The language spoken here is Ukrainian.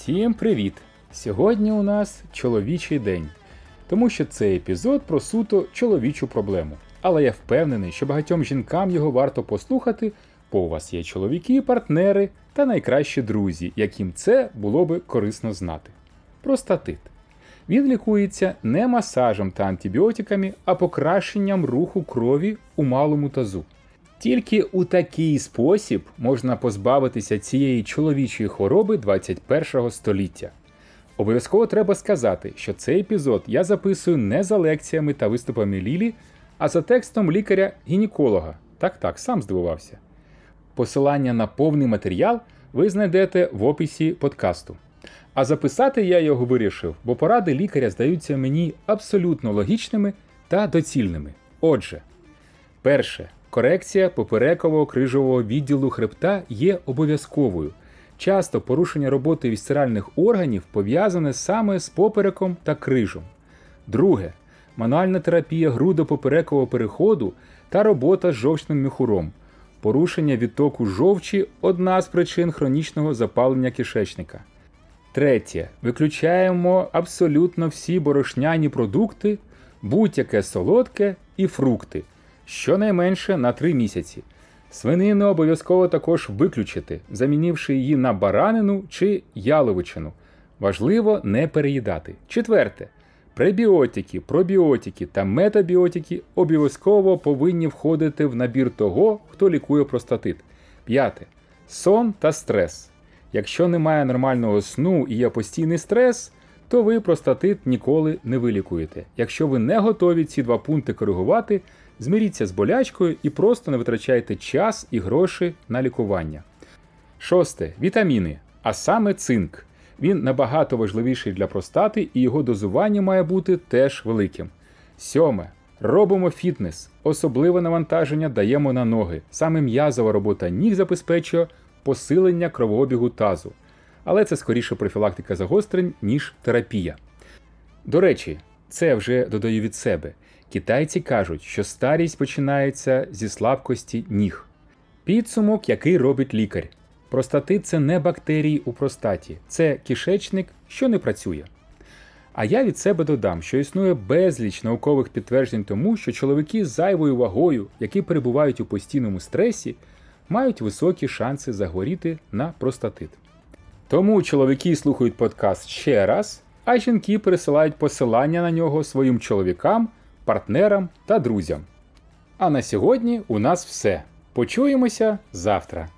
Всім привіт! Сьогодні у нас чоловічий день, тому що цей епізод про суто чоловічу проблему. Але я впевнений, що багатьом жінкам його варто послухати, бо у вас є чоловіки, партнери та найкращі друзі, яким це було би корисно знати. Простатит. Він лікується не масажем та антибіотиками, а покращенням руху крові у малому тазу. Тільки у такий спосіб можна позбавитися цієї чоловічої хвороби 21 століття. Обов'язково треба сказати, що цей епізод я записую не за лекціями та виступами Лілі, а за текстом лікаря-гінеколога. Так так, сам здивувався. Посилання на повний матеріал ви знайдете в описі подкасту. А записати я його вирішив, бо поради лікаря здаються мені абсолютно логічними та доцільними. Отже, перше. Корекція поперекового крижового відділу хребта є обов'язковою. Часто порушення роботи вісцеральних органів пов'язане саме з попереком та крижом. Друге мануальна терапія грудопоперекового переходу та робота з жовчним міхуром. Порушення відтоку жовчі одна з причин хронічного запалення кишечника. Третє. Виключаємо абсолютно всі борошняні продукти, будь-яке солодке і фрукти щонайменше на 3 місяці. Свинину обов'язково також виключити, замінивши її на баранину чи яловичину. Важливо не переїдати. Четверте. Пребіотики, пробіотики та метабіотики обов'язково повинні входити в набір того, хто лікує простатит. П'яте. Сон та стрес. Якщо немає нормального сну і є постійний стрес, то ви простатит ніколи не вилікуєте. Якщо ви не готові ці два пункти коригувати, змиріться з болячкою і просто не витрачайте час і гроші на лікування. Шосте. Вітаміни, а саме цинк. Він набагато важливіший для простати і його дозування має бути теж великим. Сьоме. Робимо фітнес. Особливе навантаження даємо на ноги. Саме м'язова робота ніг забезпечує посилення кровообігу тазу. Але це скоріше профілактика загострень, ніж терапія. До речі, це вже додаю від себе. Китайці кажуть, що старість починається зі слабкості ніг. Підсумок, який робить лікар. Простатит це не бактерії у простаті, це кишечник, що не працює. А я від себе додам, що існує безліч наукових підтверджень тому, що чоловіки з зайвою вагою, які перебувають у постійному стресі, мають високі шанси захворіти на простатит. Тому чоловіки слухають подкаст ще раз, а жінки пересилають посилання на нього своїм чоловікам, партнерам та друзям. А на сьогодні у нас все. Почуємося завтра.